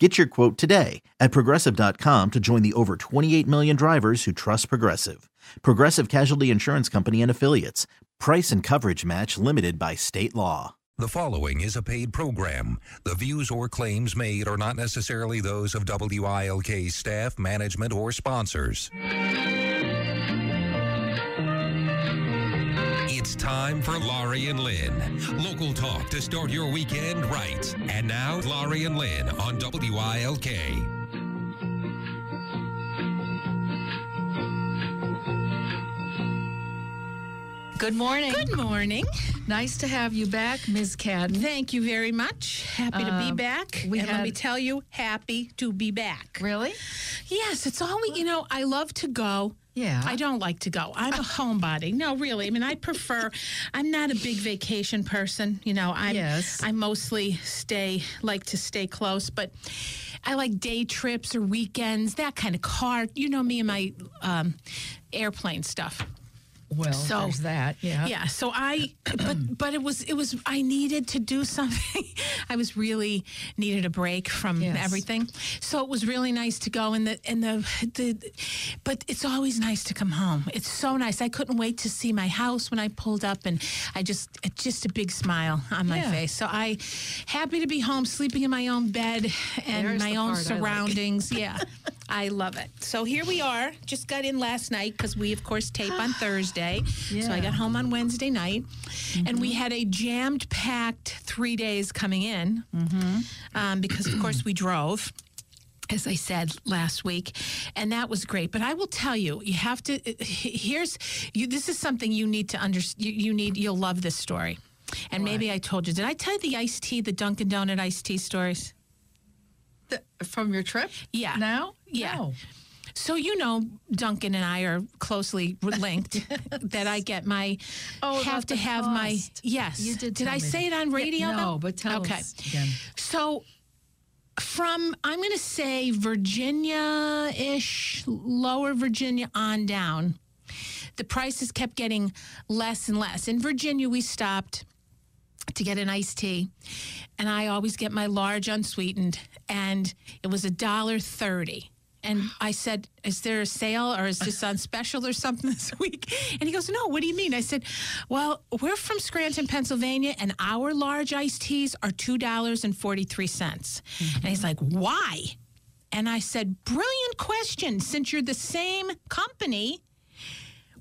Get your quote today at progressive.com to join the over 28 million drivers who trust Progressive. Progressive Casualty Insurance Company and Affiliates. Price and coverage match limited by state law. The following is a paid program. The views or claims made are not necessarily those of WILK staff, management, or sponsors. Time for Laurie and Lynn. Local talk to start your weekend right. And now, Laurie and Lynn on WILK. Good morning. Good morning. Nice to have you back, Ms. Cadden. Thank you very much. Happy to be Um, back. we and let me tell you, happy to be back. Really? Yes, it's always, you know, I love to go. Yeah. I don't like to go. I'm a homebody. No, really. I mean, I prefer. I'm not a big vacation person. You know, I'm. Yes. I mostly stay like to stay close, but I like day trips or weekends. That kind of car. You know me and my um, airplane stuff. Well, So- there's that. Yeah. Yeah. So I, but but it was it was I needed to do something. I was really needed a break from Yes. everything. So it was really nice to go and the and the the, but it's always nice to come home. It's so nice. I couldn't wait to see my house when I pulled up, and I just just a big smile on my Yeah. face. So I happy to be home, sleeping in my own bed and There's my own I like. surroundings. Yeah. I love it. So here we are. Just got in last night because we, of course, tape on Thursday. Yeah. So I got home on Wednesday night, and we mm-hmm. had a jammed packed three days coming in mm-hmm. um, because, of course, we drove. As I said last week, and that was great. But I will tell you, you have to. Uh, here's you. This is something you need to understand. You, you need. You'll love this story. And maybe I told you. Did I tell you the iced tea, the Dunkin' Donut iced tea stories? Th- from your trip? Yeah. Now? Yeah. No. So you know, Dunkin' and I are closely linked. that I get my Oh, have to have my yes. You did. Did I say it that. on Yeah, radio? no, though? but tell okay. us again. So from I'm going to say Virginia ish, lower Virginia on down, the prices kept getting less and less. In Virginia, we stopped to get an iced tea, and I always get my large unsweetened, and it was a dollar thirty. And I said, "Is there a sale, or is this on special, or something this week?" And he goes, "No. What do you mean?" I said, "Well, we're from Scranton, Pennsylvania, and our large iced teas are two dollars and forty three cents." And he's like, "Why?" And I said, "Brilliant question. Since you're the same company."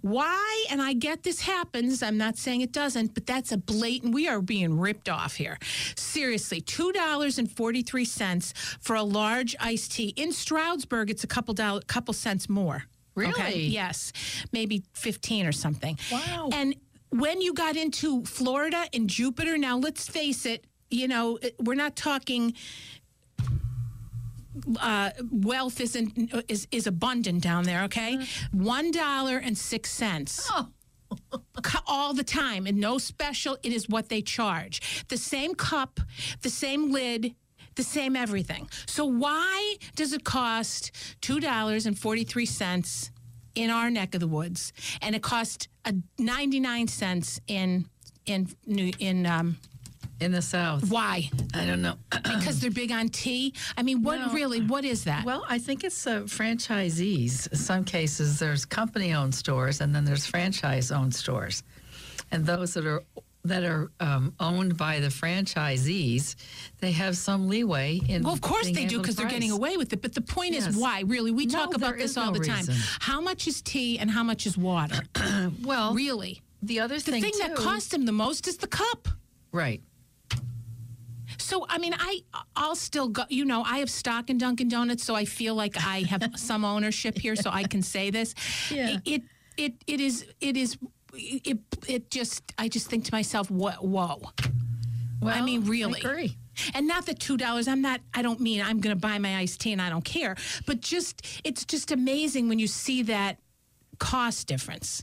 Why? And I get this happens. I'm not saying it doesn't, but that's a blatant. We are being ripped off here. Seriously, two dollars and forty three cents for a large iced tea in Stroudsburg. It's a couple dollar, couple cents more. Okay? Really? Yes, maybe fifteen or something. Wow. And when you got into Florida and Jupiter, now let's face it. You know, eh, we're not talking uh, wealth isn't is is abundant down there. Okay, one dollar and six cents. Cu- All the time, and no special. It is what they charge. The same cup, the same lid, the same everything. So why does it cost two dollars and forty three cents in our neck of the woods, and it cost a ninety nine cents in in New in um, In the South. why? I don't know. Because they're big on tea. I mean, what No. really? What is that? Well, I think it's uh, franchisees. In some cases, there's company-owned stores, and then there's franchise-owned stores. And those that are that are um, owned by the franchisees, they have some leeway in. Well, of course they do because they're getting away with it. But the point Yes. is, why? Really, we No, talk about this all no the time. reason. How much is tea and how much is water? Well, really, the other the thing, thing that too- costs them the most is the cup. right. So I mean, I I'll still go. You know, I have stock in Dunkin' Donuts, so I feel like I have some ownership here, so I can say this. Yeah. It it it is it is it it just I just think to myself, what whoa. Well, I mean, really. I. And not the two dollars. I'm not. I don't mean I'm going to buy my iced tea and I don't care. But just it's just amazing when you see that cost difference.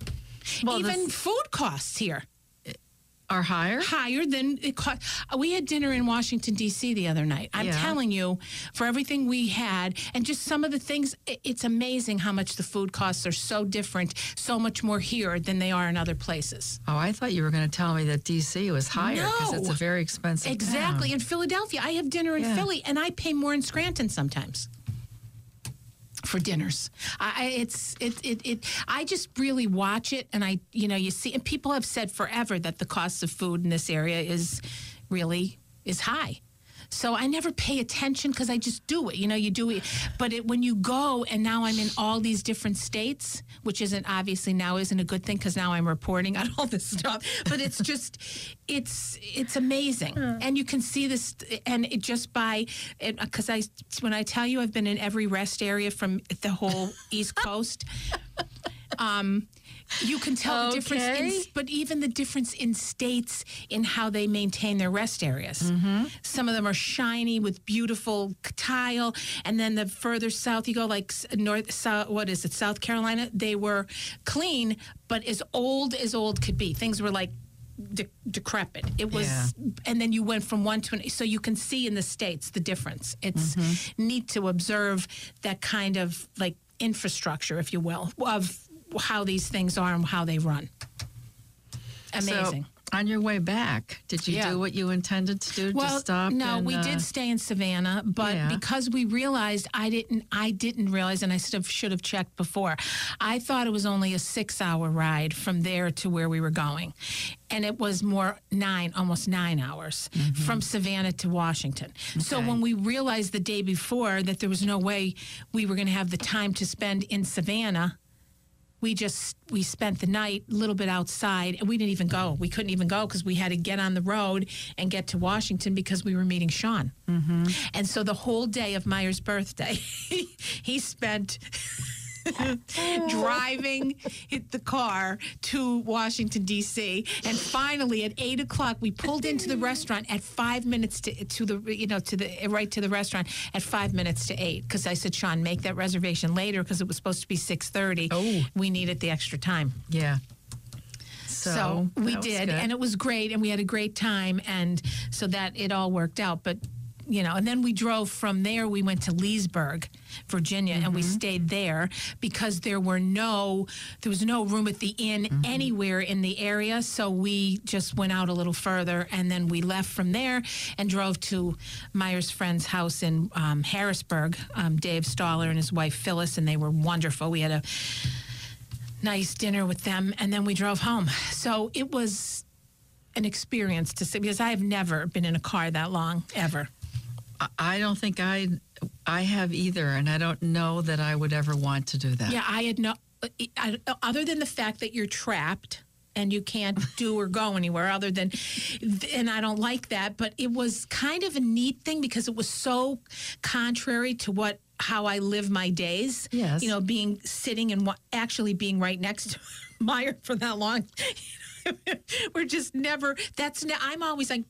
Well, Even the- food costs here Are higher? higher than it cost. We had dinner in Washington D.C. the other night. I'm Yeah. telling you, for everything we had, and just some of the things, it's amazing how much the food costs are so different, so much more here than they are in other places. Oh, I thought you were going to tell me that D.C. was higher because it's a No. very expensive. Exactly. town. In Philadelphia, I have dinner in Yeah. Philly, and I pay more in Scranton sometimes for dinners. I, it's it, it it I just really watch it, and I you know you see, and people have said forever that the cost of food in this area is really is high. So I never pay attention because I just do it. You know, you do it. But it, when you go, and now I'm in all these different states, which isn't obviously now isn't a good thing because now I'm reporting on all this stuff. But it's just, it's it's amazing, and you can see this, and it just by because I when I tell you I've been in every rest area from the whole East Coast. Um, you can tell the difference, in, but even the difference in states in how they maintain their rest areas. Mm-hmm. Some of them are shiny with beautiful tile, and then the further south you go, like north, south, what is it, South Carolina? They were clean, but as old as old could be. Things were like de- decrepit. It was, Yeah. and then you went from one to an. So you can see in the states the difference. It's Mm-hmm. neat to observe that kind of like infrastructure, if you will, of how these things are and how they run. Amazing. So, on your way back, did you Yeah. do what you intended to do? well, Just stop? no, and, we uh, did stay in Savannah, but Yeah. because we realized I didn't, I didn't realize, and I should have should have checked before. I thought it was only a six-hour ride from there to where we were going, and it was more nine, almost nine hours from Savannah to Washington. So when we realized the day before that there was no way we were going to have the time to spend in Savannah we just we spent the night a little bit outside and we didn't even go we couldn't even go because we had to get on the road and get to washington because we were meeting sean mm-hmm. and so the whole day of meyer's birthday he spent driving hit the car to Washington D.C. and finally at eight o'clock we pulled into the restaurant at five minutes to to the you know to the right to the restaurant at five minutes to eight because I said Sean make that reservation later because it was supposed to be six thirty. Oh. we needed the extra time. Yeah. So, So, we did, good. and it was great, and we had a great time, and so that it all worked out. But you know, and then we drove from there. We went to Leesburg, Virginia, and Mm-hmm. we stayed there because there were no, there was no room at the inn Mm-hmm. anywhere in the area. So we just went out a little further, and then we left from there and drove to Meyer's friend's house in um, Harrisburg. Um, Dave Staller and his wife Phyllis, and they were wonderful. We had a nice dinner with them, and then we drove home. So it was an experience to see because I have never been in a car that long ever. I- don't think I I have either, and I don't know that I would ever want to do that. Yeah, I had no I, other than the fact that you're trapped and you can't do or go anywhere other than and I don't like that, but it was kind of a neat thing because it was so contrary to what how I live my days. Yes. You know, being sitting and actually being right next to Meyer for that long. We're just never. That's. Ne- I'm always like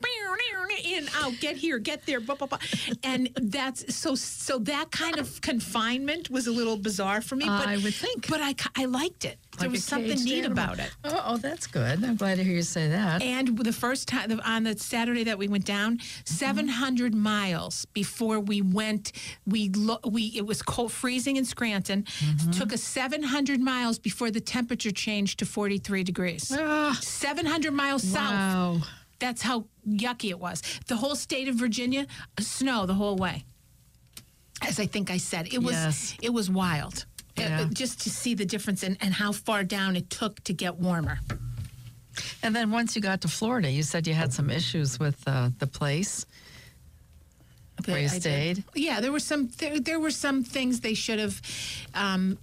in out, get here, get there, blah, blah, blah. and that's so. So that kind of confinement was a little bizarre for me. But I would think. but I, I liked it. there was something neat animal. about it. Oh, oh, that's good. I'm glad to hear you say that. And the first time on the Saturday that we went down, Mm-hmm. 700 miles before we went, we lo- we it was cold, freezing in Scranton. Mm-hmm. Took us 700 miles before the temperature changed to 43 degrees. Ah, 700 miles south. That's how yucky it was. The whole state of Virginia, uh, snow the whole way. As I think I said, it was Yes. it was wild. Uh, Yeah. just to see the difference and how far down it took to get warmer. And then once you got to Florida, you said you had some issues with uh, the place where you I did. stayed. Yeah, there were some there, there were some things they should have um,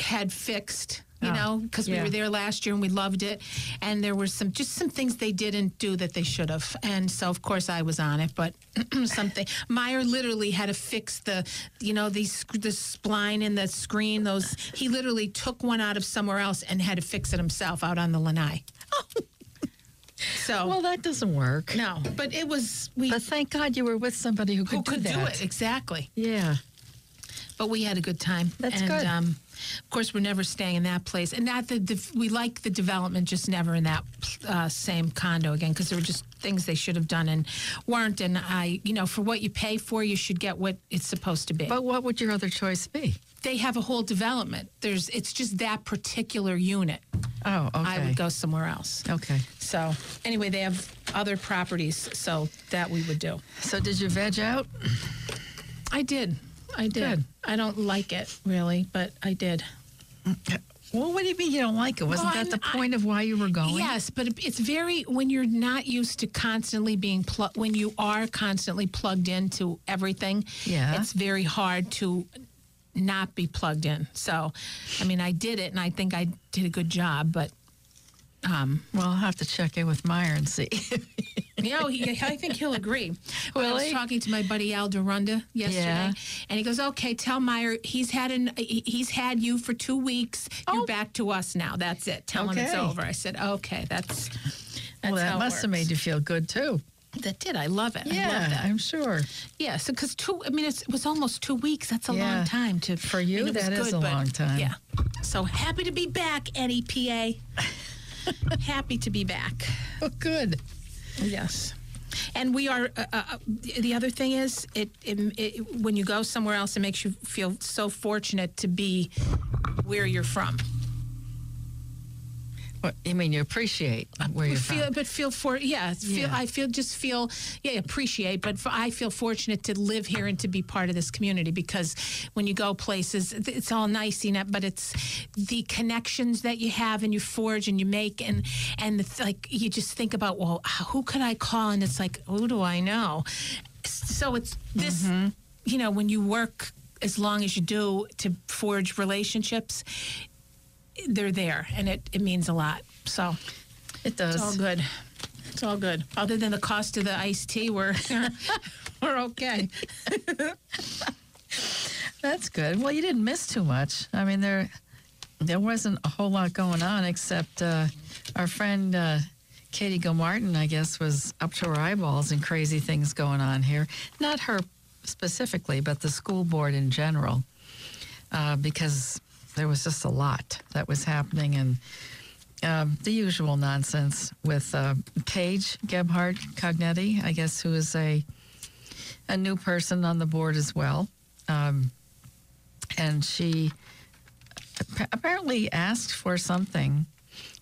had fixed. You Oh, know, because we were there last year and we loved it, and there were some just some things they didn't do that they should have, and so of course I was on it. But something Meyer literally had to fix the, you know, the spline in the screen. Those he literally took one out of somewhere else and had to fix it himself out on the lanai. so Well, that doesn't work. no, but it was we But thank God you were with somebody who could, who could do do it exactly. Yeah. but we had a good time. That's and, good. Um, of course, we're never staying in that place. And that the, the we like the development, just never in that uh, same condo again because there were just things they should have done and weren't. And I, you know, for what you pay for, you should get what it's supposed to be. But what would your other choice be? they have a whole development. There's it's just that particular unit. Oh, okay. I would go somewhere else. Okay. So anyway, they have other properties, so that we would do. So did you veg out? I did. I did. Good. I don't like it really, but I did. Well, what do you mean you don't like it? Wasn't Well, that the I'm- I- point of why you were going? Yes, but it's very when you're not used to constantly being plugged. When you are constantly plugged into everything, Yeah. it's very hard to not be plugged in. So, I mean, I did it, and I think I did a good job. But Um, well, I'll have to check in with Meyer and see. you oh, know, he, I think he'll agree. When I was he? talking to my buddy Al Durunda yesterday, Yeah. and he goes, "Okay, tell Meyer he's had an he's had you for two weeks. You're Oh. back to us now. That's it. Tell him it's over." I said, "Okay, that's." That's well, that must have made you feel good too. That did. I love it. I love Yeah, that. I'm sure. Yeah, so because two, I mean, it's, it was almost two weeks. That's a Yeah. long time to For you, it was that is good, a long time. Yeah. So happy to be back, Eddie PA. happy to be back. Oh, good. Yes. And we are. Uh, uh, the other thing is, it, it, it when you go somewhere else, it makes you feel so fortunate to be where you're from. What, you mean you appreciate uh, where you're feel, from? but feel for yeah, feel Yeah. I feel just feel yeah appreciate, but for, I feel fortunate to live here and to be part of this community because when you go places, it's all nice, you know, but it's the connections that you have and you forge and you make and and the, like you just think about well, who could I call? And it's like who do I know? So it's this, mm-hmm. you know, when you work as long as you do to forge relationships. They're there, and it, it means a lot. So It does. it's all good. It's all good. Other than the cost of the iced tea, we're we're okay. That's good. Well, you didn't miss too much. I mean, there there wasn't a whole lot going on except uh, our friend uh, Katie Gilmartin, I guess, was up to her eyeballs in crazy things going on here. Not her specifically, but the school board in general, uh, because there was just a lot that was happening and. Um, the usual nonsense with uh, Paige Gebhardt Cognetti, I guess, who is a a new person on the board as well. Um, and she appa- apparently asked for something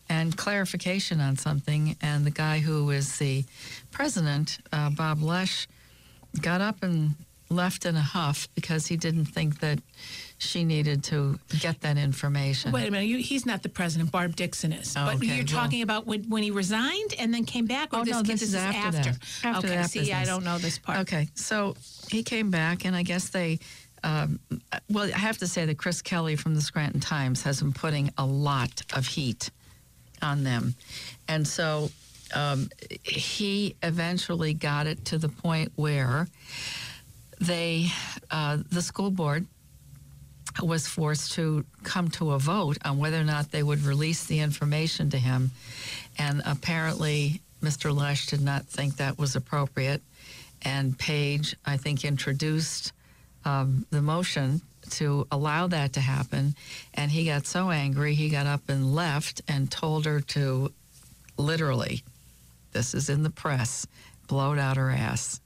and clarification on something. And the guy who is the president, uh, Bob Lesh, got up and left in a huff because he didn't think that she needed to get that information. Wait a minute, you, he's not the president. Barb Dixon is. Oh, but okay, you're well- talking about when, when he resigned and then came back. Or Oh, this, no, this is after that. After okay, see, I don't know this part. Okay, so he came back, and I guess they. Um, well, I have to say that Chris Kelly from the Scranton Times has been putting a lot of heat on them, and so um, he eventually got it to the point where they, uh, the school board, was forced to come to a vote on whether or not they would release the information to him. And apparently, Mr. Lesh did not think that was appropriate. And Paige, I think, introduced um, the motion to allow that to happen. And he got so angry, he got up and left and told her to literally, this is in the press, blow it out her ass.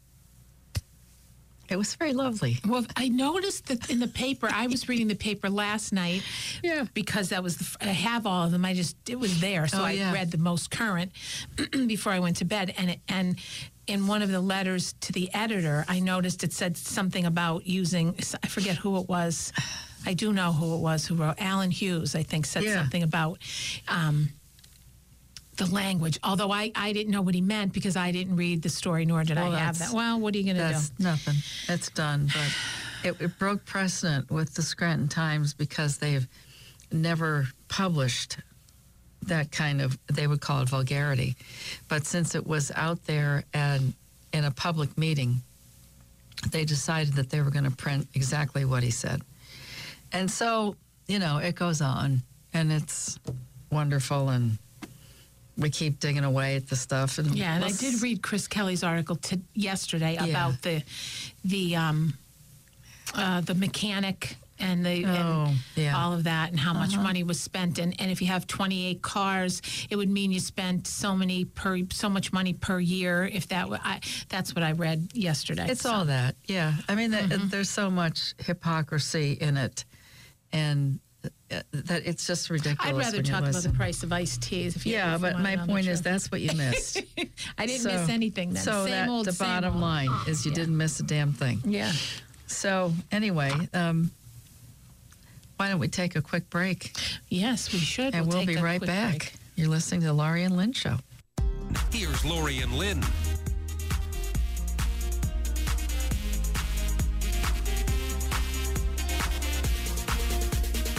It was very lovely. Well, I noticed that in the paper. I was reading the paper last night. Yeah. Because that was the. I have all of them. I just it was there, so Oh, I read the most current before I went to bed. And it, and in one of the letters to the editor, I noticed it said something about using. I forget who it was. I do know who it was who wrote. Alan Hughes, I think, said Yeah. something about. Um, the language, although I, I didn't know what he meant because I didn't read the story, nor did Well, I have that. Well, what are you going to do? That's nothing. It's done. But it, it broke precedent with the Scranton Times because they've never published that kind of, they would call it vulgarity. But since it was out there and in a public meeting, they decided that they were going to print exactly what he said. And so, you know, it goes on and it's wonderful and we keep digging away at the stuff. And Yeah, and I did read Chris Kelly's article to yesterday Yeah. about the the um, uh, the mechanic and they Oh, and yeah. Uh-huh. all of that and how much money was spent and, and if you have 28 cars it would mean you spent so many per so much money per year if that I, that's what I read yesterday It's So- all that, yeah. I mean, Mm-hmm. there's so much hypocrisy in it, and that it's just ridiculous. I'd rather when you talk about the price of iced teas if you Yeah, but my it on the point is that's what you missed. I didn't So- miss anything then So same that old the same bottom old. line is you Yeah. didn't miss a damn thing. yeah So anyway, um, why don't we take a quick break yes we should and we'll, take be right back. break. You're listening to the Laurie and Lynn show. Here's Laurie and Lynn.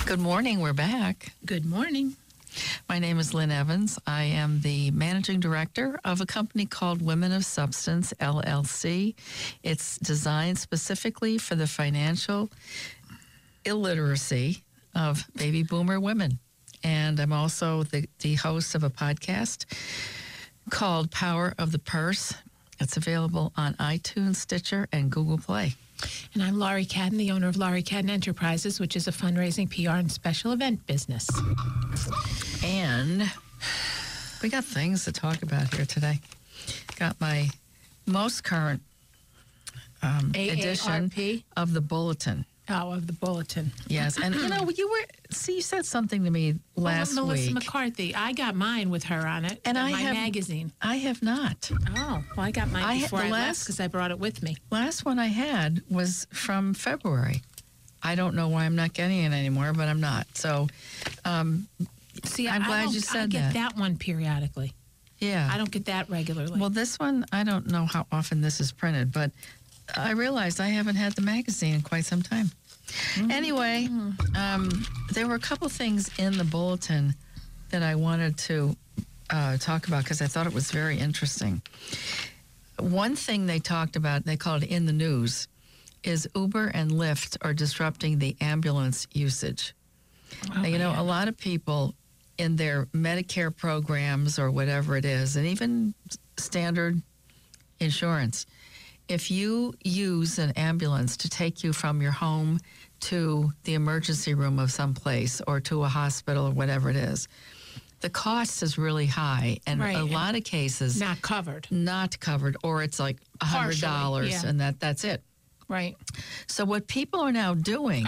Good morning. We're back. good morning My name is Lynn Evans. I am the managing director of a company called Women of Substance LLC. It's designed specifically for the financial illiteracy of baby boomer women. And I'm also the, the host of a podcast called Power of the Purse. It's available on iTunes, Stitcher, and Google Play. And I'm Laurie Cadden, the owner of Laurie Cadden Enterprises, which is a fundraising, PR, and special event business. And we got things to talk about here today. Got my most current um, edition of the bulletin. Oh, of the bulletin. Yes, and you know you were see you said something to me last Well, Melissa week. McCarthy. I got mine with her on it. And in I my have- magazine. I have not. Oh, well, I got mine I had- before the I left last- because I brought it with me. Last one I had was from February. I don't know why I'm not getting it anymore, but I'm not. So, um, See, I'm I glad you I said get that. one periodically. yeah. I don't get that regularly. Well, this one, I don't know how often this is printed, but I realized I haven't had the magazine in quite some time. Anyway, um, there were a couple things in the bulletin that I wanted to uh, talk about because I thought it was very interesting. One thing they talked about, they called it in the news, is Uber and Lyft are disrupting the ambulance usage. Oh, Now, you know, man. a lot of people in their Medicare programs or whatever it is, and even standard insurance, if you use an ambulance to take you from your home to the emergency room of some place or to a hospital or whatever it is, the cost is really high. And Right. a lot of cases, not covered. not covered, or it's like a hundred dollars, yeah. and that that's it. Right. So what people are now doing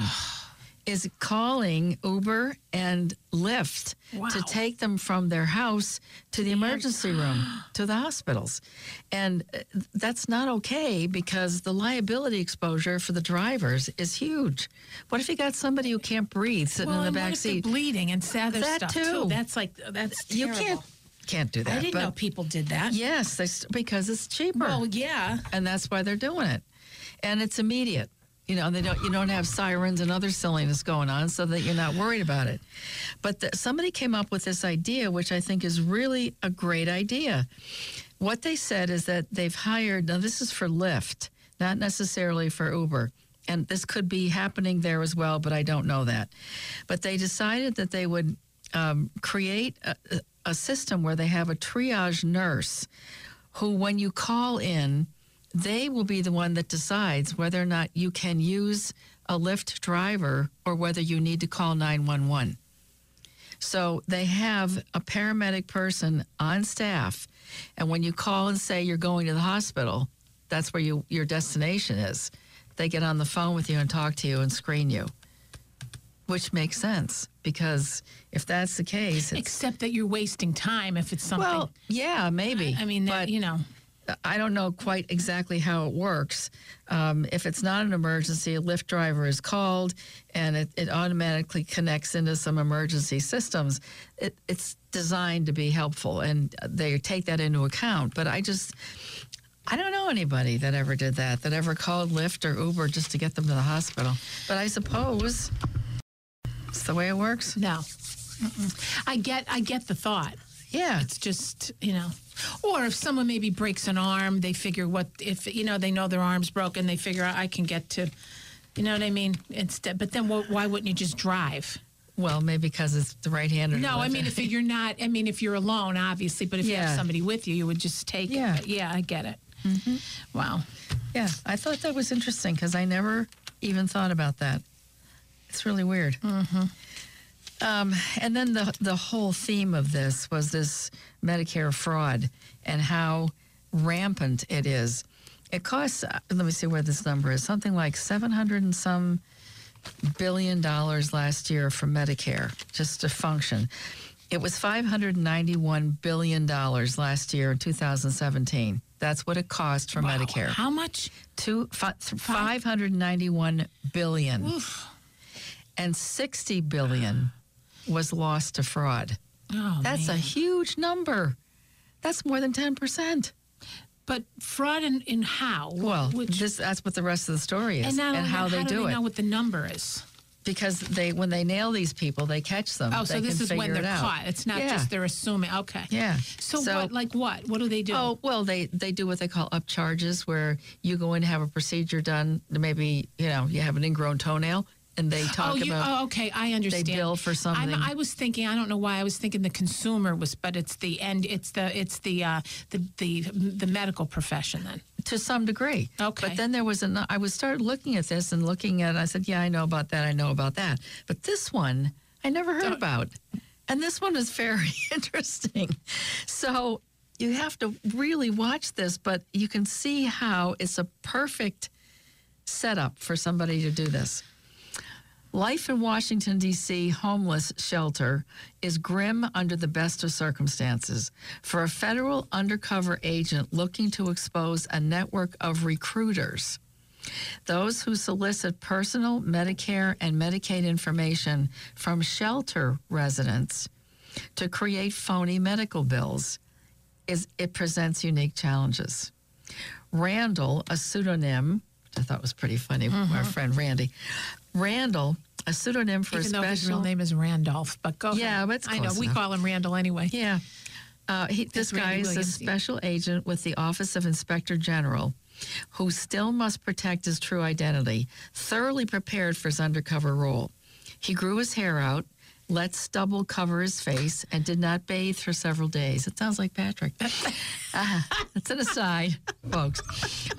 is calling Uber and Lyft to take them from their house to the emergency room to the hospitals. And uh, that's not okay because the liability exposure for the drivers is huge. What if you got somebody who can't breathe sitting well, in the what back seat? bleeding and other That stuff too. That's like that's You can't can't do that. I didn't know people did that. Yes, they, because it's cheaper Well, yeah. and that's why they're doing it. And it's immediate. You know, they don't. You don't have sirens and other silliness going on, so that you're not worried about it. But the, somebody came up with this idea, which I think is really a great idea. What they said is that they've hired. Now, this is for Lyft, not necessarily for Uber. And this could be happening there as well, but I don't know that. But they decided that they would um, create a, a system where they have a triage nurse who, when you call in, they will be the one that decides whether or not you can use a Lyft driver or whether you need to call 911. So they have a paramedic person on staff, and when you call and say you're going to the hospital, that's where you, your destination is. They get on the phone with you and talk to you and screen you, which makes sense because if that's the case, it's, Except that you're wasting time if it's something. well, yeah, maybe. I mean, that, but you know. I don't know quite exactly how it works. Um, if it's not an emergency, a Lyft driver is called and it, it automatically connects into some emergency systems. It, it's designed to be helpful and they take that into account. But I just, I don't know anybody that ever did that, that ever called Lyft or Uber just to get them to the hospital. But I suppose it's the way it works. No. Mm-mm. I get I get the thought. Yeah. It's just, you know. Or if someone maybe breaks an arm, they figure what if you know they know their arm's broken, they figure I can get to you know what I mean? Instead, but then wh- why wouldn't you just drive? Well, maybe because it's the right hander. No, I mean if you're not, I mean if you're alone, obviously, but if you have somebody with you, you would just take Yeah. it. Yeah, I get it. Mm-hmm. Wow. Yeah, I thought that was interesting because I never even thought about that. It's really weird. Mm-hmm. Um, and then the the whole theme of this was this Medicare fraud and how rampant it is. It costs. uh, Let me see where this number is. Something like seven hundred and some billion dollars last year for Medicare just to function. It was five hundred ninety one billion dollars last year in two thousand seventeen. That's what it cost for Wow. Medicare. How much? Two fi- 591 billion and 60 billion was lost to fraud. Oh, That's a huge number. That's more than 10%. But fraud in, in how? Well, Which- this, that's what the rest of the story is and, and how that, they do do it. know what the number is? because they when they nail these people, they catch them. Oh, so this is when they're it caught. It's not Yeah. just they're assuming. Okay. Yeah. So, So- what? Like what? What do they do? Oh well, they they do what they call up charges, where you go in to have a procedure done. Maybe you know you have an ingrown toenail, and they talk oh, you, about oh, okay. I understand. They bill for something. I'm, I was thinking. I don't know why I was thinking the consumer was, but it's the end. It's the it's the uh, the the the medical profession then. to some degree. Okay. But then there was an I was started looking at this and looking at it, I said, Yeah, I know about that, I know about that. But this one I never heard Don't- about. And this one is very interesting. So you have to really watch this, but you can see how it's a perfect setup for somebody to do this. Life in Washington, D.C. homeless shelter is grim under the best of circumstances for a federal undercover agent looking to expose a network of recruiters. Those who solicit personal Medicare and Medicaid information from shelter residents to create phony medical bills is it presents unique challenges. Randall, a pseudonym, which I thought was pretty funny, our mm-hmm. friend Randy. Randall, a pseudonym for Even a though his real name is Randolph, but go ahead. Yeah, ahead. but it's I know close we call him Randall anyway. Yeah. Uh, he, this guy is a Williams, yeah. special agent with the Office of Inspector General who still must protect his true identity, thoroughly prepared for his undercover role. He grew his hair out, let stubble cover his face, and did not bathe for several days. It sounds like Patrick. uh, it's an aside, folks.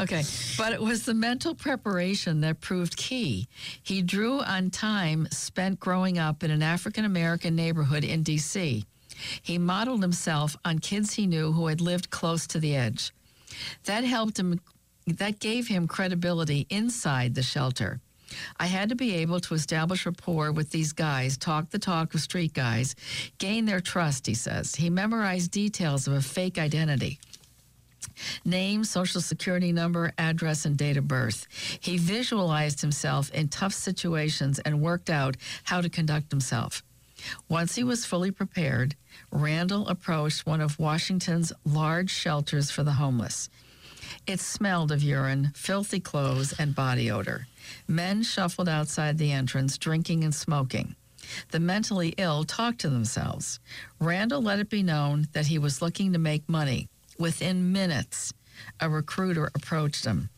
Okay, but it was the mental preparation that proved key. He drew on time spent growing up in an African American neighborhood in D.C. He modeled himself on kids he knew who had lived close to the edge. That helped him, that gave him credibility inside the shelter. I had to be able to establish rapport with these guys, talk the talk of street guys, gain their trust, he says. He memorized details of a fake identity name, social security number, address, and date of birth. He visualized himself in tough situations and worked out how to conduct himself. Once he was fully prepared, Randall approached one of Washington's large shelters for the homeless. It smelled of urine, filthy clothes, and body odor. Men shuffled outside the entrance, drinking and smoking. The mentally ill talked to themselves. Randall let it be known that he was looking to make money. Within minutes, a recruiter approached him.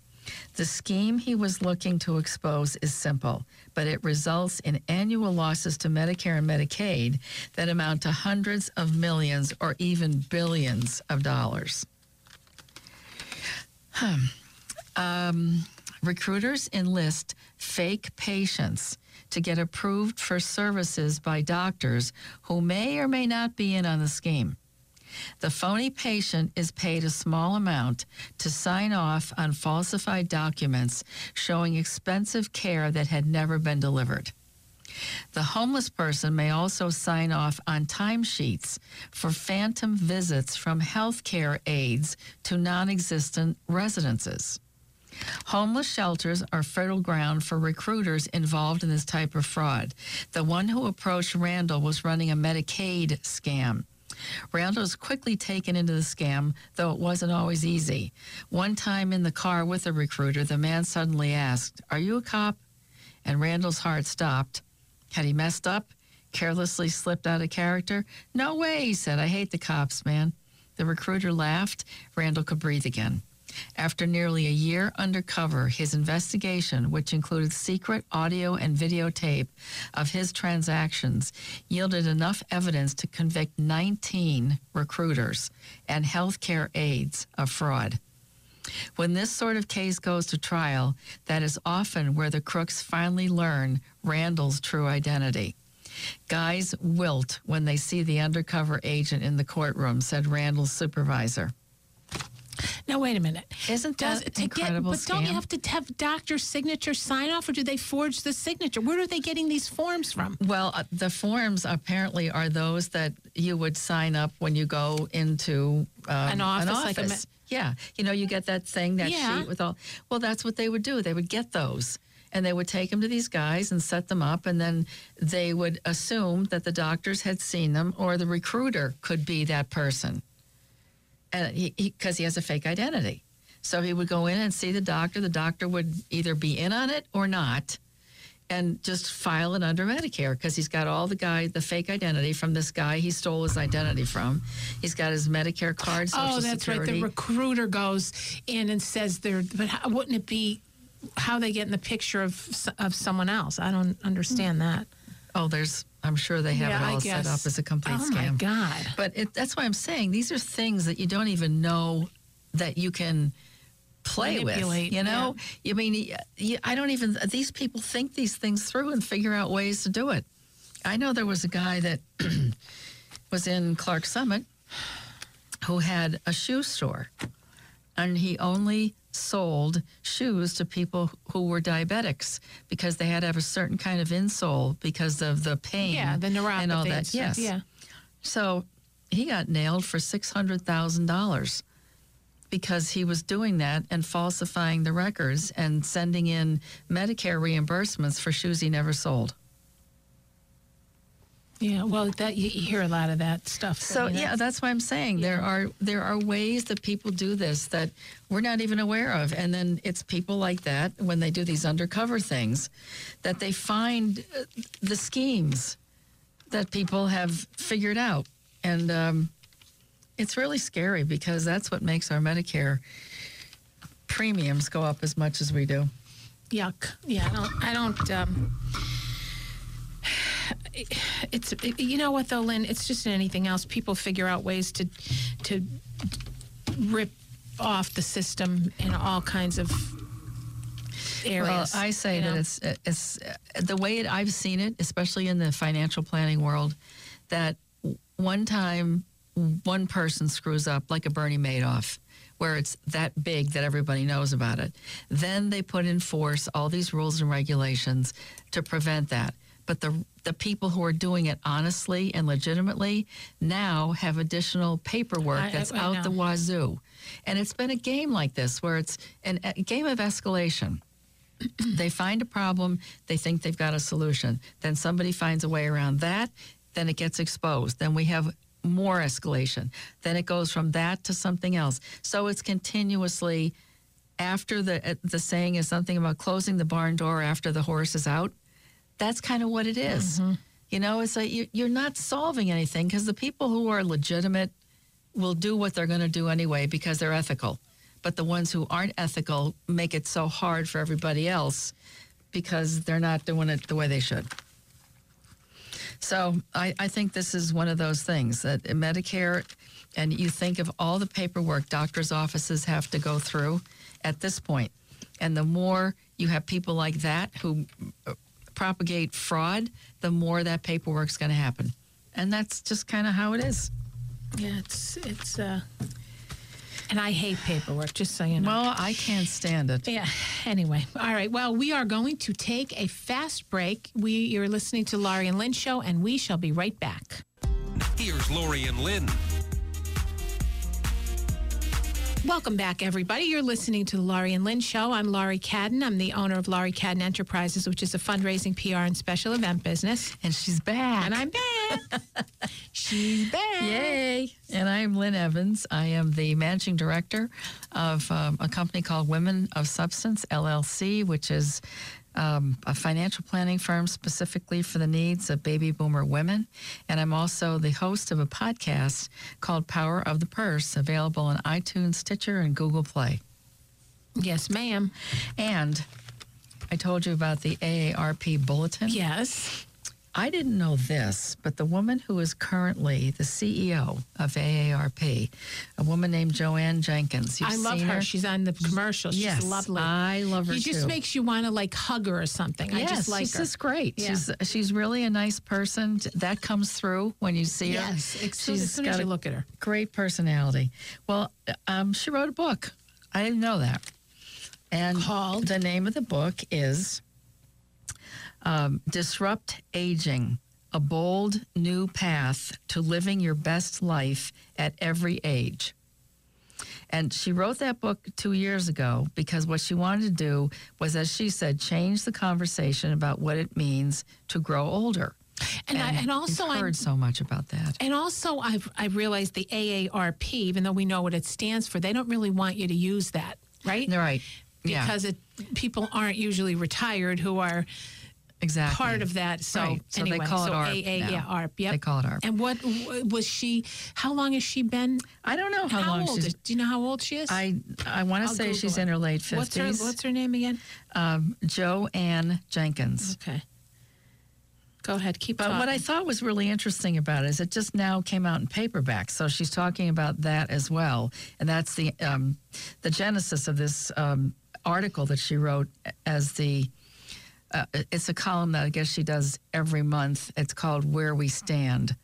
The scheme he was looking to expose is simple, but it results in annual losses to Medicare and Medicaid that amount to hundreds of millions or even billions of dollars. Um, recruiters enlist fake patients to get approved for services by doctors who may or may not be in on the scheme. The phony patient is paid a small amount to sign off on falsified documents showing expensive care that had never been delivered. The homeless person may also sign off on timesheets for phantom visits from healthcare aides to non existent residences. Homeless shelters are fertile ground for recruiters involved in this type of fraud. The one who approached Randall was running a Medicaid scam. Randall was quickly taken into the scam, though it wasn't always easy. One time in the car with a recruiter, the man suddenly asked, Are you a cop? And Randall's heart stopped. Had he messed up? Carelessly slipped out of character? No way, he said. I hate the cops, man. The recruiter laughed. Randall could breathe again. After nearly a year undercover, his investigation, which included secret audio and videotape of his transactions, yielded enough evidence to convict 19 recruiters and healthcare aides of fraud. When this sort of case goes to trial, that is often where the crooks finally learn Randall's true identity. Guys wilt when they see the undercover agent in the courtroom, said Randall's supervisor. Now wait a minute. Isn't Does that to incredible Get, but don't you have to have doctor's signature sign off, or do they forge the signature? Where are they getting these forms from? Well, uh, the forms apparently are those that you would sign up when you go into um, An office, like a me- yeah, you know, you get that thing, that Yeah. sheet with all. Well, that's what they would do. They would get those, and they would take them to these guys and set them up, and then they would assume that the doctors had seen them, or the recruiter could be that person, and he because he, has a fake identity. So he would go in and see the doctor. The doctor would either be in on it or not and just file it under Medicare because he's got all the guy, the fake identity from this guy he stole his identity from. He's got his Medicare card, Social oh, that's Security. right. The recruiter goes in and says they're. But how, wouldn't it be how they get in the picture of of someone else? I don't understand that. oh, there's, I'm sure they have Yeah, it all set up as a complete oh scam. my god! But it, that's why I'm saying these are things that you don't even know that you can play with. You know, I mean, I don't even. These people think these things through and figure out ways to do it. I know there was a guy that was in Clarks Summit who had a shoe store, and he only sold shoes to people who were diabetics because they had to have a certain kind of insole because of the pain Yeah, the neuropathy and all that. yes. yeah. So he got nailed for $600,000 because he was doing that and falsifying the records and sending in Medicare reimbursements for shoes he never sold. Yeah, well, that you, hear a lot of that stuff. So I mean, yeah, that's- that's why I'm saying there are there are ways that people do this that we're not even aware of, and then it's people like that when they do these undercover things that they find uh, the schemes that people have figured out, and um, it's really scary because that's what makes our Medicare premiums go up as much as we do. yuck. Yeah, I don't. I don't um, it's it- you know what though, Lynn. It's just in anything else. People figure out ways to to rip off the system in all kinds of areas. Well, I say you that know? it's it's the way it, I've seen it, especially in the financial planning world, that one time one person screws up, like a Bernie Madoff, where it's that big that everybody knows about it. Then they put in force all these rules and regulations to prevent that. But the the people who are doing it honestly and legitimately now have additional paperwork I- I- that's I out the wazoo. And it's been a game like this where it's an, a game of escalation they find a problem, they think they've got a solution. Then somebody finds a way around that, then it gets exposed. Then we have more escalation. Then it goes from that to something else. So it's continuously after the uh, the saying is something about closing the barn door after the horse is out. That's kind of what it is. You know, it's like you, you're not solving anything because the people who are legitimate will do what they're going to do anyway because they're ethical. But the ones who aren't ethical make it so hard for everybody else because they're not doing it the way they should. So I, I think this is one of those things that Medicare, and you think of all the paperwork doctors' offices have to go through at this point, and the more you have people like that who uh, propagate fraud, the more that paperwork's going to happen, and that's just kind of how it is. yeah, it's it's. uh And I hate paperwork, just so you know. Well, I can't stand it. Yeah. Anyway, all right. Well, we are going to take a fast break. We you're listening to Laurie and Lynn show, and we shall be right back. Here's Laurie and Lynn. Welcome back, everybody. You're listening to the Laurie and Lynn Show. I'm Laurie Cadden. I'm the owner of Laurie Cadden Enterprises, which is a fundraising, PR, and special event business. And she's back. And I'm back. She's back. Yay! And I'm Lynn Evans. I am the managing director of um, a company called Women of Substance LLC, which is um, a financial planning firm specifically for the needs of baby boomer women. And I'm also the host of a podcast called Power of the Purse, available on iTunes, Stitcher, and Google Play. Yes, ma'am. And I told you about the AARP bulletin. Yes. I didn't know this, but the woman who is currently the CEO of AARP, a woman named Jo Ann Jenkins. You've I love seen her. She's on the commercial. She's yes, lovely. I love her She just too. makes you want to like hug her or something. I yes, just like she's her. just great. Yeah. She's she's really a nice person. That comes through when you see her. Yes, as soon- as soon got as you a look at her. great personality. Well, um, she wrote a book. I didn't know that. And Called? the name of the book is um, Disrupt Aging A Bold New Path to Living Your Best Life at Every Age. And she wrote that book two years ago because what she wanted to do was, as she said, change the conversation about what it means to grow older. And, I, and also, I've I heard so much about that. And also, I've I realized the AARP, even though we know what it stands for, they don't really want you to use that, right? Right. Yeah. Because it people aren't usually retired who are exactly part of that. So Right. So anyway, they call so it ARP. AA, now. yeah, ARP. Yep. They call it ARP. And what was she? How long has she been? I don't know how, How, long old she's. is? Do you know how old she is? I I want to say Google she's it. in her late what's her fifties. What's her name again? Um, Jo Ann Jenkins. Okay. Go ahead. Keep But talking. what I thought was really interesting about it is it just now came out in paperback, so she's talking about that as well, and that's the um, the genesis of this um, article that she wrote as the. Uh, it's a column that I guess she does every month. It's called Where We Stand,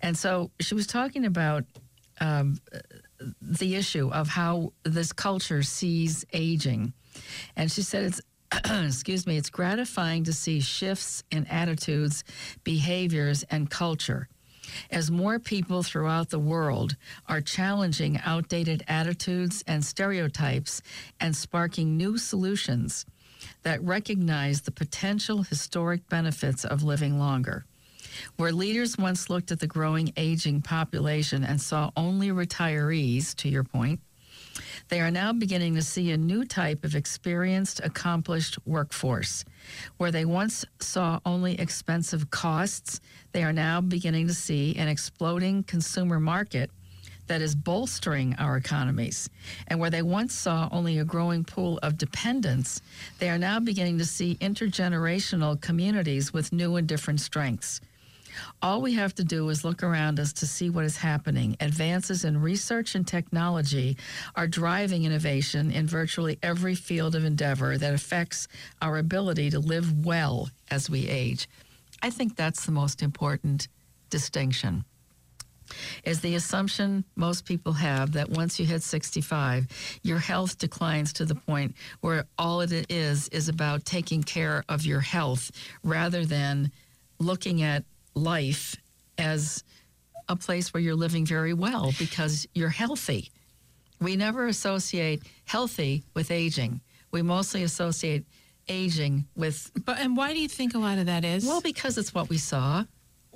and so she was talking about um, the issue of how this culture sees aging, and she said it's excuse me, it's gratifying to see shifts in attitudes, behaviors, and culture. As more people throughout the world are challenging outdated attitudes and stereotypes and sparking new solutions that recognize the potential historic benefits of living longer. Where leaders once looked at the growing aging population and saw only retirees, to your point, they are now beginning to see a new type of experienced, accomplished workforce. Where they once saw only expensive costs, they are now beginning to see an exploding consumer market that is bolstering our economies. And where they once saw only a growing pool of dependents, they are now beginning to see intergenerational communities with new and different strengths. All we have to do is look around us to see what is happening. Advances in research and technology are driving innovation in virtually every field of endeavor that affects our ability to live well as we age. I think that's the most important distinction. Is the assumption most people have that once you hit 65, your health declines to the point where all it is is about taking care of your health rather than looking at life as a place where you're living very well because you're healthy. We never associate healthy with aging. We mostly associate aging with, But and why do you think a lot of that is? well, because it's what we saw.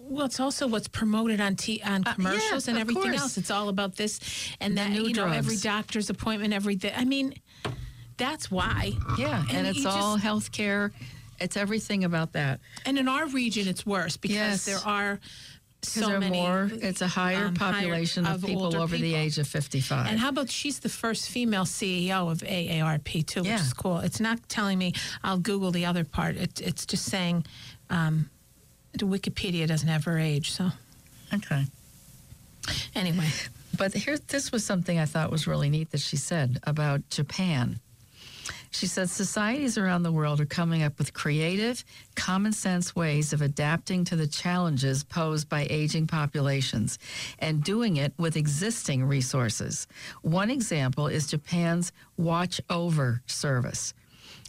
Well, it's also what's promoted on t- on Uh, yeah, commercials and everything course. else. It's all about this and that. you know, every doctor's appointment, everything. I mean, that's why. Yeah, and, And it's all just- health care. It's everything about that. And in our region, it's worse because Yes. there are so there many. more, it's a higher um, higher- population of, people over the age of 55. And how about she's the first female CEO of AARP too, which Yeah. is cool. It's not telling me. I'll Google the other part. It, it's just saying um, Wikipedia doesn't have her age. So okay. anyway, But here, this was something I thought was really neat that she said about Japan. She said societies around the world are coming up with creative, common sense ways of adapting to the challenges posed by aging populations and doing it with existing resources. One example is Japan's Watch Over service.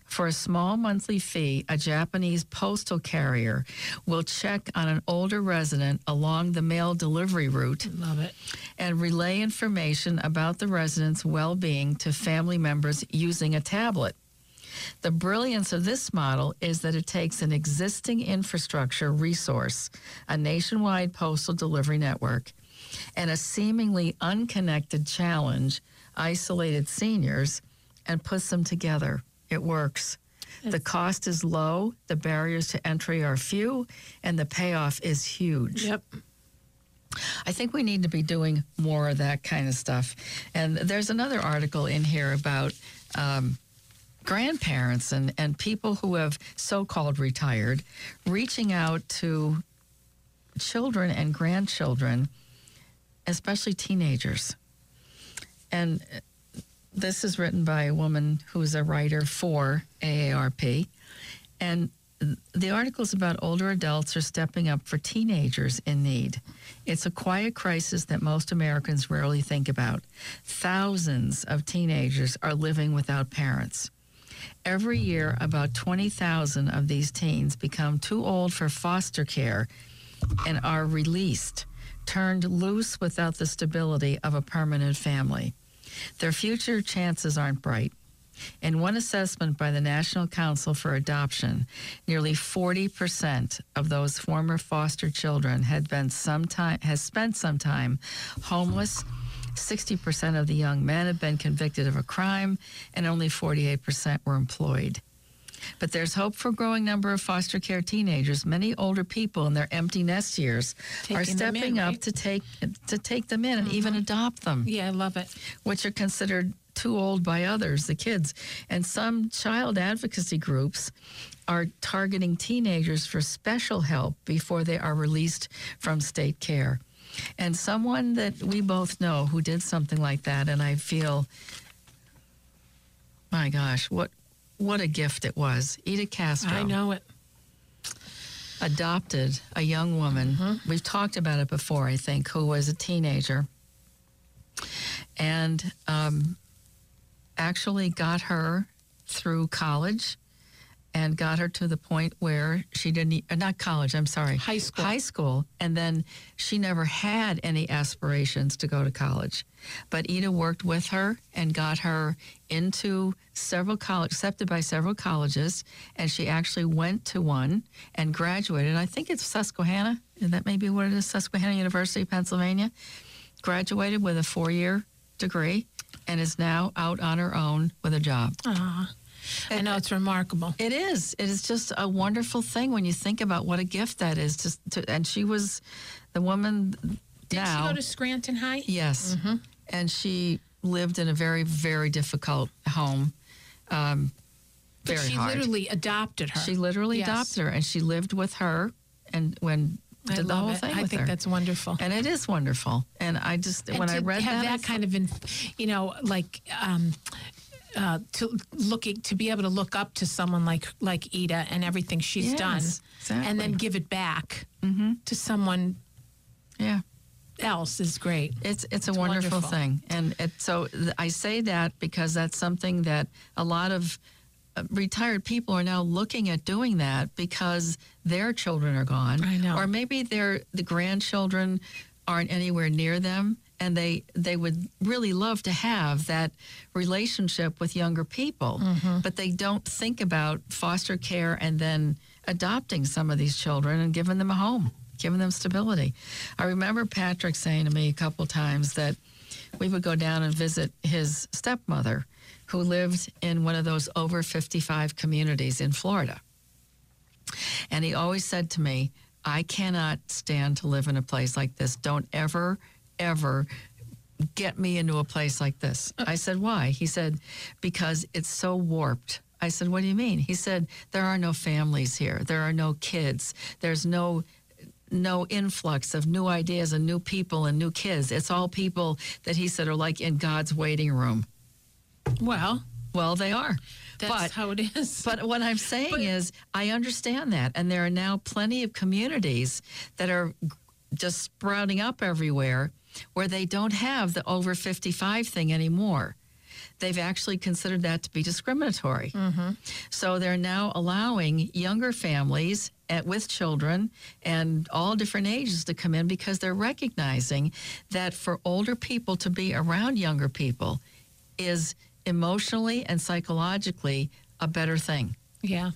For a small monthly fee, a Japanese postal carrier will check on an older resident along the mail delivery route love it. and relay information about the resident's well being to family members using a tablet. The brilliance of this model is that it takes an existing infrastructure resource, a nationwide postal delivery network, and a seemingly unconnected challenge, isolated seniors, and puts them together. It works. The cost is low, the barriers to entry are few, and the payoff is huge. Yep. I think we need to be doing more of that kind of stuff. And there's another article in here about um, grandparents and, and people who have so called retired reaching out to children and grandchildren, especially teenagers. And this is written by a woman who's a writer for AARP. And the article is about older adults are stepping up for teenagers in need. It's a quiet crisis that most Americans rarely think about. Thousands of teenagers are living without parents. Every year, about 20,000 of these teens become too old for foster care and are released, turned loose without the stability of a permanent family. Their future chances aren't bright. In one assessment by the National Council for Adoption, nearly 40% of those former foster children had been some time, has spent some time homeless. 60% of the young men had been convicted of a crime, and only 48% were employed. But there's hope for a growing number of foster care teenagers. Many older people in their empty nest years are Taking in, stepping up right? to take to take them in and even uh-huh. adopt them Yeah, I love it. which are considered too old by others, the kids. And some child advocacy groups are targeting teenagers for special help before they are released from state care. And someone that we both know who did something like that, and I feel, my gosh, what what a gift it was. Ida Castro I know it. adopted a young woman. We've talked about it before, I think, who was a teenager and um, actually got her through college and got her to the point where she didn't, not college, I'm sorry, High school. High school. And then she never had any aspirations to go to college. But Ida worked with her and got her into several college, accepted by several colleges. And she actually went to one and graduated. I think it's Susquehanna. and That may be what it is, Susquehanna University, Pennsylvania. Graduated with a four year degree and is now out on her own with a job. Aw. I know it's remarkable. It is. It is just a wonderful thing when you think about what a gift that is. Just to, and she was the woman Did now. she go to Scranton High? yes, and she lived in a very very difficult home. Um, But very she hard. literally adopted her. she literally Yes. adopted her, and she lived with her, and when I did the love whole it. thing I think her. that's wonderful. and it is wonderful. And I just And when I read have that, I that kind of, in, you know, like um, uh, to looking to be able to look up to someone like like Ida and everything she's Yes, done, and then give it back Mm-hmm. to someone yeah. else is great. It's it's a wonderful, wonderful. thing, and it, so th- I say that because that's something that a lot of uh, retired people are now looking at doing that because their children are gone. I know. or maybe their the grandchildren aren't anywhere near them, and they they would really love to have that relationship with younger people, Mm-hmm. but they don't think about foster care and then adopting some of these children and giving them a home, giving them stability. I remember Patrick saying to me a couple times that we would go down and visit his stepmother who lived in one of those over 55 communities in Florida. And he always said to me, I cannot stand to live in a place like this. Don't ever, ever get me into a place like this. Uh. I said, why? He said, because it's so warped. I said, what do you mean? He said, there are no families here. There are no kids. There's no no influx of new ideas and new people and new kids. It's all people that he said are like in God's waiting room. Well, Well, they are. that's but how it is. but what I'm saying is, I understand that. And there are now plenty of communities that are just sprouting up everywhere where they don't have the over 55 thing anymore. They've actually considered that to be discriminatory. Mm-hmm. So they're now allowing younger families at, with children and all different ages to come in because they're recognizing that for older people to be around younger people is emotionally and psychologically a better thing. Yeah.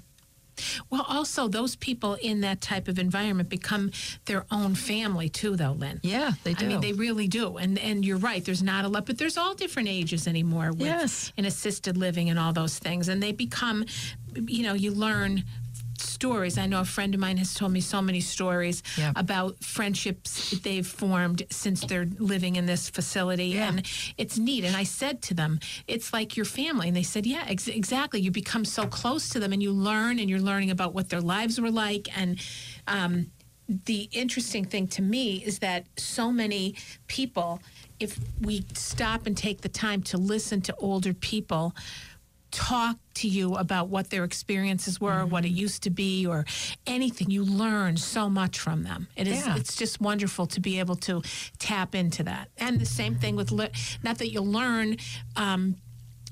Well, also those people in that type of environment become their own family too, though, Lynn. Yeah, they do. I mean, they really do, and and you're right. There's not a lot, but there's all different ages anymore with Yes. in assisted living and all those things, and they become, you know, you learn stories. I know a friend of mine has told me so many stories Yep. about friendships they've formed since they're living in this facility, Yeah. and it's neat. And I said to them, "It's like your family," and they said, "Yeah, ex- exactly. You become so close to them, and you learn, and you're learning about what their lives were like, and." Um, the interesting thing to me is that so many people, if we stop and take the time to listen to older people, talk to you about what their experiences were, what it used to be, or anything. You learn so much from them. It is. Yeah. It's just wonderful to be able to tap into that. And the same thing with li- not that you'll learn. Um,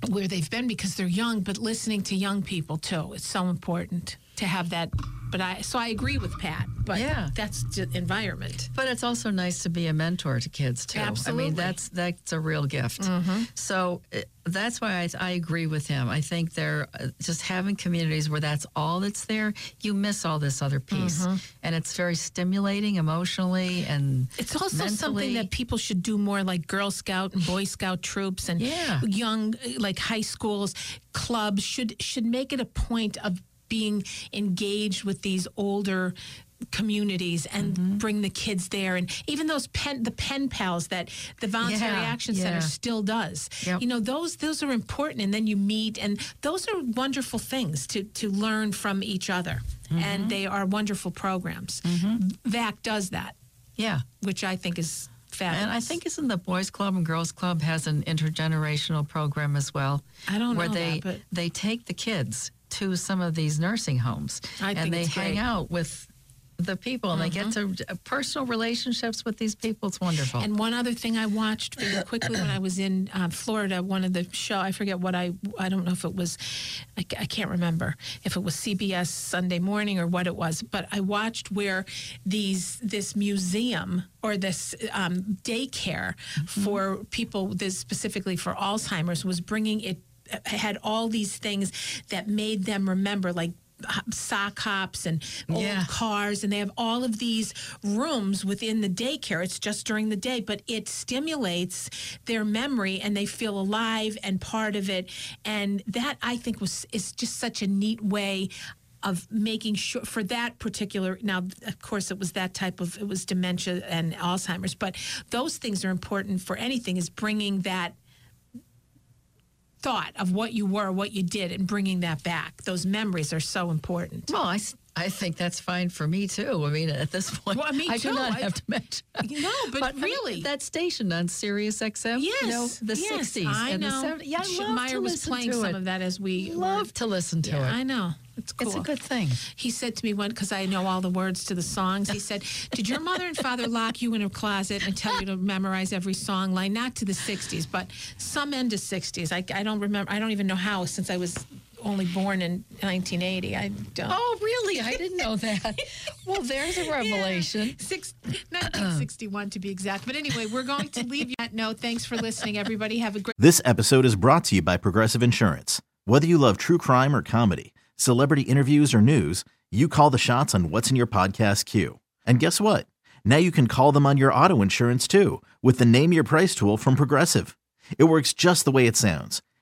where they've been because they're young, but listening to young people too. It's so important to have that. But I so I agree with Pat. But Yeah. that's just environment. But it's also nice to be a mentor to kids too. Absolutely. I mean, that's that's a real gift. So uh, that's why I, I agree with him. I think they're uh, just having communities where that's all that's there. You miss all this other piece, and it's very stimulating emotionally and It's also something that people should do more, like Girl Scout and Boy Scout troops and Yeah. young, uh, like high schools, clubs should should make it a point of being engaged with these older communities and Mm-hmm. bring the kids there and even those pen the pen pals that the voluntary Yeah, action yeah. center still does Yep. you know those those are important and then you meet and those are wonderful things to to learn from each other Mm-hmm. and they are wonderful programs vac does that yeah. which I think is fabulous. And I think isn't the Boys Club and Girls Club has an intergenerational program as well. I don't where know they that, but- they take the kids to some of these nursing homes I and they hang great. Mm-hmm. out with the people and they get to uh, personal relationships with these people. It's wonderful. And one other thing I watched very quickly when I was in uh, Florida, one of the show I forget what I I don't know if it was I, I can't remember if it was CBS Sunday Morning or what it was, but I watched where these this museum or this um, daycare for people this specifically for Alzheimer's was bringing it had all these things that made them remember like sock hops and old Yeah. cars and they have all of these rooms within the daycare it's just during the day but it stimulates their memory and they feel alive and part of it and that i think was is just such a neat way of making sure for that particular now of course it was that type of it was dementia and alzheimer's but those things are important for anything is bringing that thought of what you were what you did and bringing that back. Those memories are so important. Well, I, I think that's fine for me too. I mean, at this point, Well, me I do not I- have to mention. No, but I mean, really. that station on Sirius XM, Yes, you know, the yes, 60s I and know. the 70s. Yeah, I love Meyer to was playing to some it. of that as we Love to listen to Yeah, it. I know. It's cool. It's a good thing. He said to me one because I know all the words to the songs. He said, "Did your mother and father lock you in a closet and tell you to memorize every song line? Not to the '60s, but some end of '60s. I, I don't remember. I don't even know how since I was only born in 1980. I don't. Oh, really? I didn't know that. well, there's a revelation. Six, 1961 to be exact. But anyway, we're going to leave you at note. Thanks for listening, everybody. Have a great. This episode is brought to you by Progressive Insurance. Whether you love true crime or comedy, celebrity interviews or news, you call the shots on what's in your podcast queue. And guess what? Now you can call them on your auto insurance too with the Name Your Price tool from Progressive. It works just the way it sounds.